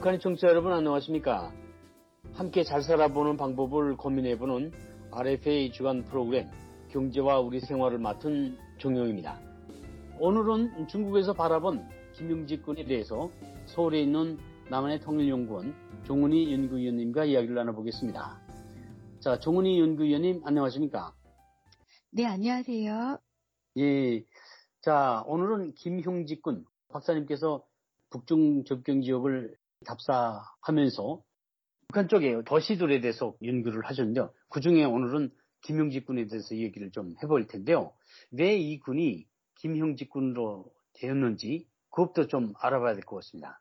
북한의 청취자 여러분 안녕하십니까? 함께 잘 살아보는 방법을 고민해보는 RFA 주간 프로그램 경제와 우리 생활을 맡은 정용입니다. 오늘은 중국에서 바라본 김용직 군에 대해서 서울에 있는 남한의 통일연구원 종훈이 연구위원님과 이야기를 나눠보겠습니다. 자, 종훈이 연구위원님 안녕하십니까? 네, 안녕하세요. 예. 자, 오늘은 김형직 군 박사님께서 북중 접경 지역을 답사하면서 북한 쪽에 도시들에 대해서 연구를 하셨는데요. 그 중에 오늘은 김형직 군에 대해서 얘기를 좀 해볼 텐데요. 왜 이 군이 김형직 군으로 되었는지 그것도 좀 알아봐야 될 것 같습니다.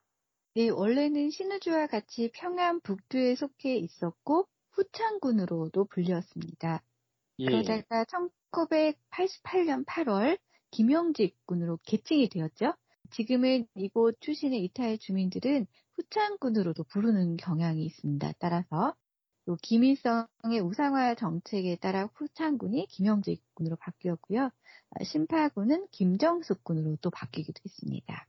네, 원래는 신우주와 같이 평안 북두에 속해 있었고 후창군으로도 불렸습니다. 예. 그러다가 1988년 8월 김영직 군으로 개칭이 되었죠. 지금은 이곳 출신의 이탈 주민들은 후창군으로도 부르는 경향이 있습니다. 따라서 또 김일성의 우상화 정책에 따라 후창군이 김영직 군으로 바뀌었고요. 심파군은 김정숙 군으로 또 바뀌기도 했습니다.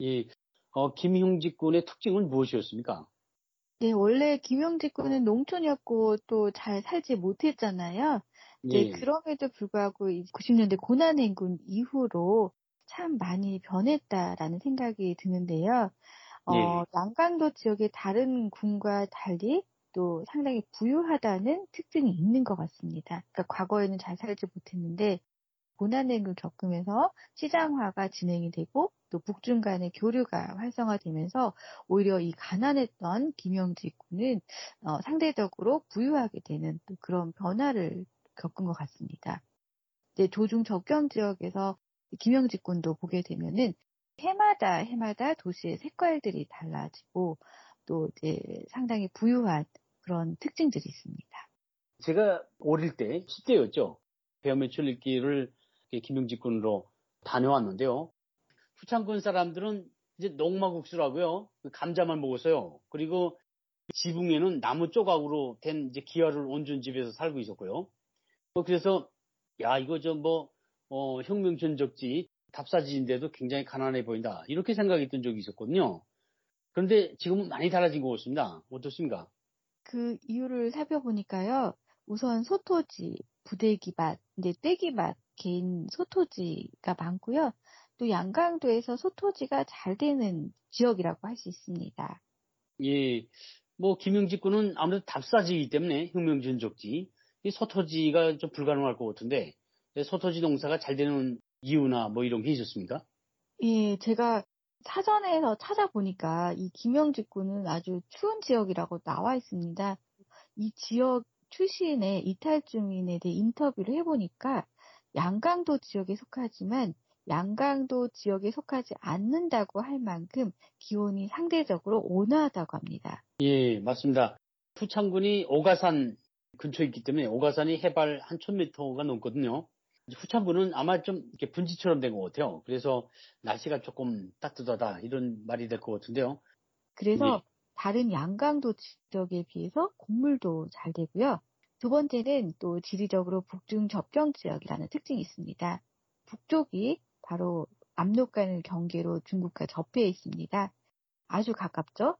예, 어, 김형직 군의 특징은 무엇이었습니까? 네, 원래 김영직 군은 농촌이었고 또 잘 살지 못했잖아요. 네, 예. 그럼에도 불구하고 90년대 고난행군 이후로 참 많이 변했다라는 생각이 드는데요. 어, 예. 양강도 지역의 다른 군과 달리 또 상당히 부유하다는 특징이 있는 것 같습니다. 그러니까 과거에는 잘 살지 못했는데 고난행을 겪으면서 시장화가 진행이 되고 또 북중 간의 교류가 활성화되면서 오히려 이 가난했던 김영직 군은 어, 상대적으로 부유하게 되는 또 그런 변화를 겪은 것 같습니다. 이제 조중 접경 지역에서 김영직 군도 보게 되면은 해마다 해마다 도시의 색깔들이 달라지고 또 이제 상당히 부유한 그런 특징들이 있습니다. 제가 어릴 때 10대였죠. 배움의 출입기를 김영직 군으로 다녀왔는데요. 후창군 사람들은 이제 농마국수라고요. 그 감자만 먹었어요. 그리고 지붕에는 나무 조각으로 된 이제 기와를 얹은 집에서 살고 있었고요. 뭐 그래서 야 이거 좀뭐 어, 혁명 전적지 답사지인데도 굉장히 가난해 보인다 이렇게 생각했던 적이 있었거든요. 그런데 지금은 많이 달라진 것 같습니다. 어떻습니까? 그 이유를 살펴보니까요. 우선 소토지, 부대기밭, 이제 떼기밭, 개인 소토지가 많고요. 또 양강도에서 소토지가 잘 되는 지역이라고 할 수 있습니다. 예, 뭐 김영직 군은 아무래도 답사지이기 때문에 혁명 전적지, 이 소토지가 좀 불가능할 것 같은데 소토지 농사가 잘 되는 이유나 뭐 이런 게 있었습니까? 예, 제가 사전에서 찾아보니까 이 김영직 군은 아주 추운 지역이라고 나와 있습니다. 이 지역 출신의 이탈 주민에 대해 인터뷰를 해보니까 양강도 지역에 속하지만 양강도 지역에 속하지 않는다고 할 만큼 기온이 상대적으로 온화하다고 합니다. 예, 맞습니다. 후창군이 오가산 근처에 있기 때문에 오가산이 해발 한 1000m가 넘거든요. 후창군은 아마 좀 이렇게 분지처럼 된 것 같아요. 그래서 날씨가 조금 따뜻하다 이런 말이 될 것 같은데요. 그래서 네. 다른 양강도 지역에 비해서 곡물도 잘 되고요. 두 번째는 또 지리적으로 북중 접경 지역이라는 특징이 있습니다. 북쪽이 바로 압록강을 경계로 중국과 접해 있습니다. 아주 가깝죠?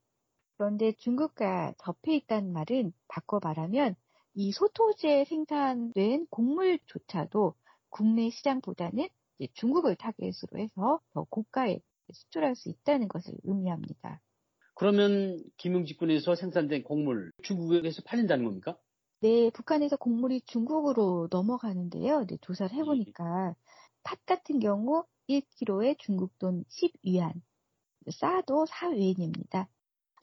그런데 중국과 접해 있다는 말은 바꿔 말하면 이 소토지에 생산된 곡물조차도 국내 시장보다는 중국을 타겟으로 해서 더 고가에 수출할 수 있다는 것을 의미합니다. 그러면 김용직군에서 생산된 곡물 중국에서 팔린다는 겁니까? 네, 북한에서 곡물이 중국으로 넘어가는데요. 네, 조사를 해보니까 팥 같은 경우 1kg에 중국 돈 10위안, 싸도 4위안입니다.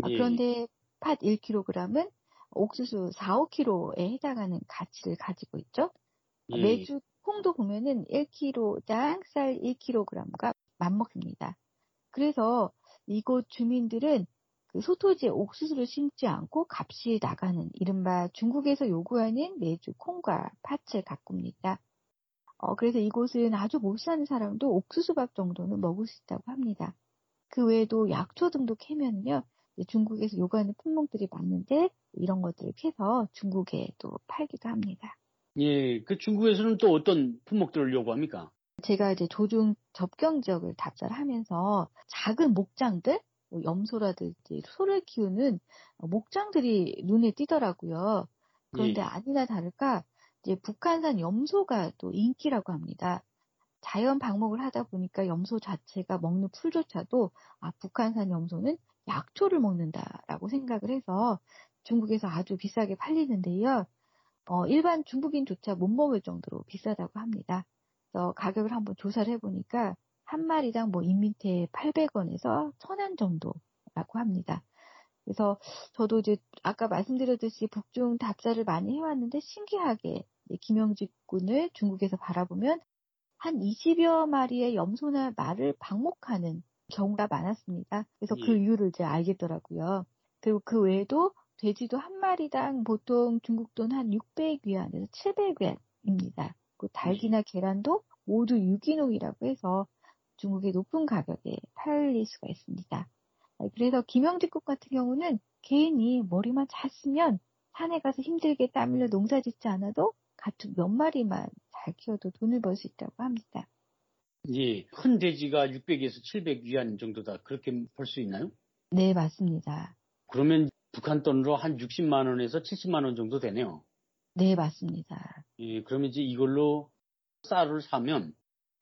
아, 예. 그런데 팥 1kg은 옥수수 4, 5kg에 해당하는 가치를 가지고 있죠. 예. 매주 콩도 보면은 1kg당 쌀 1kg과 맞먹습니다. 그래서 이곳 주민들은 그 소토지에 옥수수를 심지 않고 값이 나가는 이른바 중국에서 요구하는 매주 콩과 팥을 가꿉니다. 어, 그래서 이곳은 아주 못 사는 사람도 옥수수밥 정도는 먹을 수 있다고 합니다. 그 외에도 약초 등도 캐면요, 중국에서 요구하는 품목들이 많은데 이런 것들을 캐서 중국에 또 팔기도 합니다. 예, 그 중국에서는 또 어떤 품목들을 요구합니까? 제가 이제 조중 접경 지역을 답사를 하면서 작은 목장들, 뭐 염소라든지 소를 키우는 목장들이 눈에 띄더라고요. 그런데 예. 아니나 다를까 이제 북한산 염소가 또 인기라고 합니다. 자연 방목을 하다 보니까 염소 자체가 먹는 풀조차도 아 북한산 염소는 약초를 먹는다라고 생각을 해서 중국에서 아주 비싸게 팔리는데요. 어, 일반 중국인조차 못 먹을 정도로 비싸다고 합니다. 그래서 가격을 한번 조사를 해보니까 한 마리당 뭐 인민태 800원에서 1000원 정도라고 합니다. 그래서 저도 이제 아까 말씀드렸듯이 북중 답사를 많이 해왔는데 신기하게 김영직 군을 중국에서 바라보면 한 20여 마리의 염소나 말을 방목하는 경우가 많았습니다. 그래서 그 예. 그 이유를 이제 알겠더라고요. 그리고 그 외에도 돼지도 한 마리당 보통 중국 돈 한 600위안에서 700위안입니다. 그 닭이나 예. 계란도 모두 유기농이라고 해서 중국의 높은 가격에 팔릴 수가 있습니다. 그래서 김영직국 같은 경우는 개인이 머리만 잘 쓰면 산에 가서 힘들게 땀 흘려 농사 짓지 않아도 가축 몇 마리만 잘 키워도 돈을 벌 수 있다고 합니다. 예, 큰 돼지가 600에서 700 위안 정도다. 그렇게 볼 수 있나요? 네, 맞습니다. 그러면 북한 돈으로 한 60만 원에서 70만 원 정도 되네요. 네, 맞습니다. 예, 그러면 이제 이걸로 쌀을 사면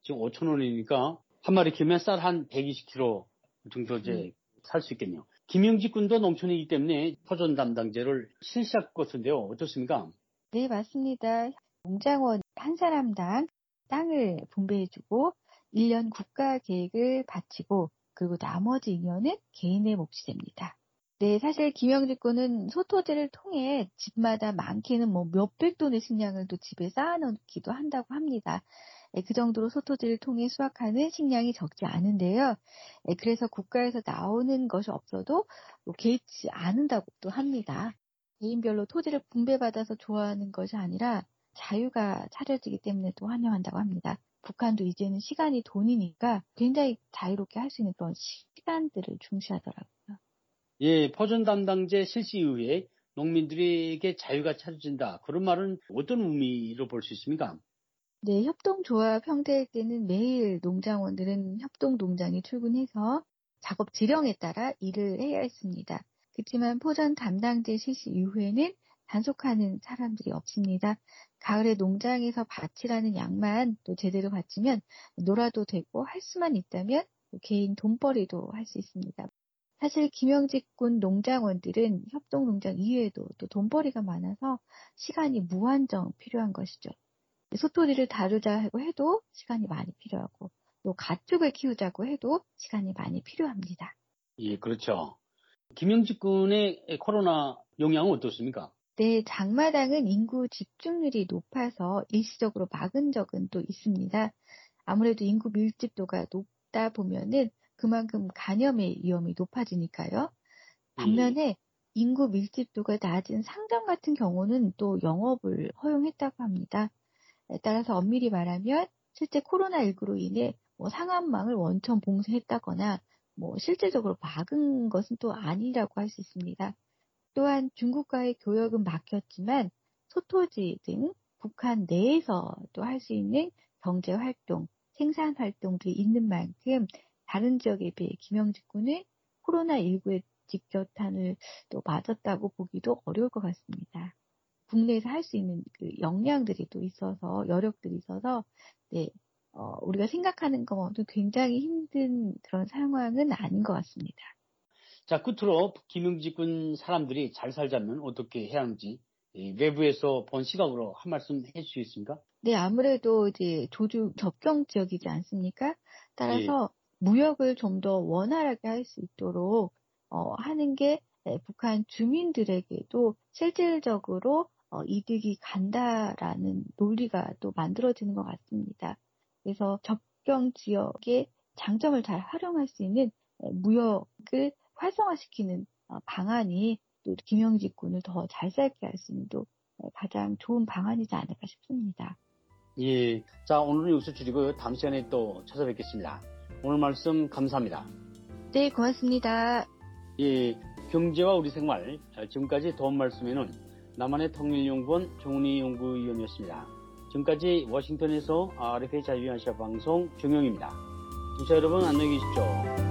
지금 5천 원이니까 한 마리 키우면 쌀 한 120kg 정도 이제 음. 살수 있겠네요. 김영직 군도 농촌이기 때문에 포전 담당제를 실시할 것인데요. 어떻습니까? 네, 맞습니다. 농장원 한 사람당 땅을 분배해주고 1년 국가 계획을 바치고 그리고 나머지 2년은 개인의 몫이 됩니다. 네, 사실 김영직 군은 소토제를 통해 집마다 많게는 뭐 몇백 돈의 식량을 또 집에 쌓아놓기도 한다고 합니다. 예, 그 정도로 소토지를 통해 수확하는 식량이 적지 않은데요. 예, 그래서 국가에서 나오는 것이 없어도 뭐 개의치 않는다고도 합니다. 개인별로 토지를 분배받아서 좋아하는 것이 아니라 자유가 차려지기 때문에 또 환영한다고 합니다. 북한도 이제는 시간이 돈이니까 굉장히 자유롭게 할 수 있는 그런 시간들을 중시하더라고요. 예, 포전 담당제 실시 이후에 농민들에게 자유가 차려진다. 그런 말은 어떤 의미로 볼 수 있습니까? 네, 협동조합 형태일 때는 매일 농장원들은 협동농장에 출근해서 작업 지령에 따라 일을 해야 했습니다. 그렇지만 포전 담당제 실시 이후에는 단속하는 사람들이 없습니다. 가을에 농장에서 밭이라는 양만 또 제대로 바치면 놀아도 되고 할 수만 있다면 개인 돈벌이도 할 수 있습니다. 사실 김영직군 농장원들은 협동농장 이외에도 또 돈벌이가 많아서 시간이 무한정 필요한 것이죠. 소토리를 다루자고 해도 시간이 많이 필요하고 또 가축을 키우자고 해도 시간이 많이 필요합니다. 예, 그렇죠. 김영직 군의 코로나 영향은 어떻습니까? 네, 장마당은 인구 집중률이 높아서 일시적으로 막은 적은 또 있습니다. 아무래도 인구 밀집도가 높다 보면은 그만큼 간염의 위험이 높아지니까요. 반면에 예. 인구 밀집도가 낮은 상점 같은 경우는 또 영업을 허용했다고 합니다. 따라서 엄밀히 말하면 실제 코로나19로 인해 뭐 상한망을 원천 봉쇄했다거나 뭐 실제적으로 막은 것은 또 아니라고 할 수 있습니다. 또한 중국과의 교역은 막혔지만 소토지 등 북한 내에서 또 할 수 있는 경제 활동, 생산 활동들이 있는 만큼 다른 지역에 비해 김영직군은 코로나19의 직격탄을 또 맞았다고 보기도 어려울 것 같습니다. 국내에서 할 수 있는 그 역량들이 또 있어서 여력들이 있어서 네 어, 우리가 생각하는 것만도 굉장히 힘든 그런 상황은 아닌 것 같습니다. 자 끝으로 김영직 군 사람들이 잘 살자면 어떻게 해야 하는지 외부에서 본 시각으로 한 말씀 있습니까? 네, 아무래도 이제 조주 접경 지역이지 않습니까? 따라서 예. 무역을 좀 더 원활하게 할 수 있도록 어, 하는 게 네, 북한 주민들에게도 실질적으로 어, 이득이 간다라는 논리가 또 만들어지는 것 같습니다. 그래서 접경 지역의 장점을 잘 활용할 수 있는 무역을 활성화시키는 어, 방안이 또 김영직 군을 더 잘 살게 할 수 있는 또 가장 좋은 방안이지 않을까 싶습니다. 예. 자, 오늘은 여기서 줄이고 다음 시간에 또 찾아뵙겠습니다. 오늘 말씀 감사합니다. 네, 고맙습니다. 예. 경제와 우리 생활. 지금까지 도움 말씀에는 남한의 통일연구원 정은희 연구위원이었습니다. 지금까지 워싱턴에서 RFA 자유한시아 방송 중영입니다. 청취자 여러분 안녕히 계십시오.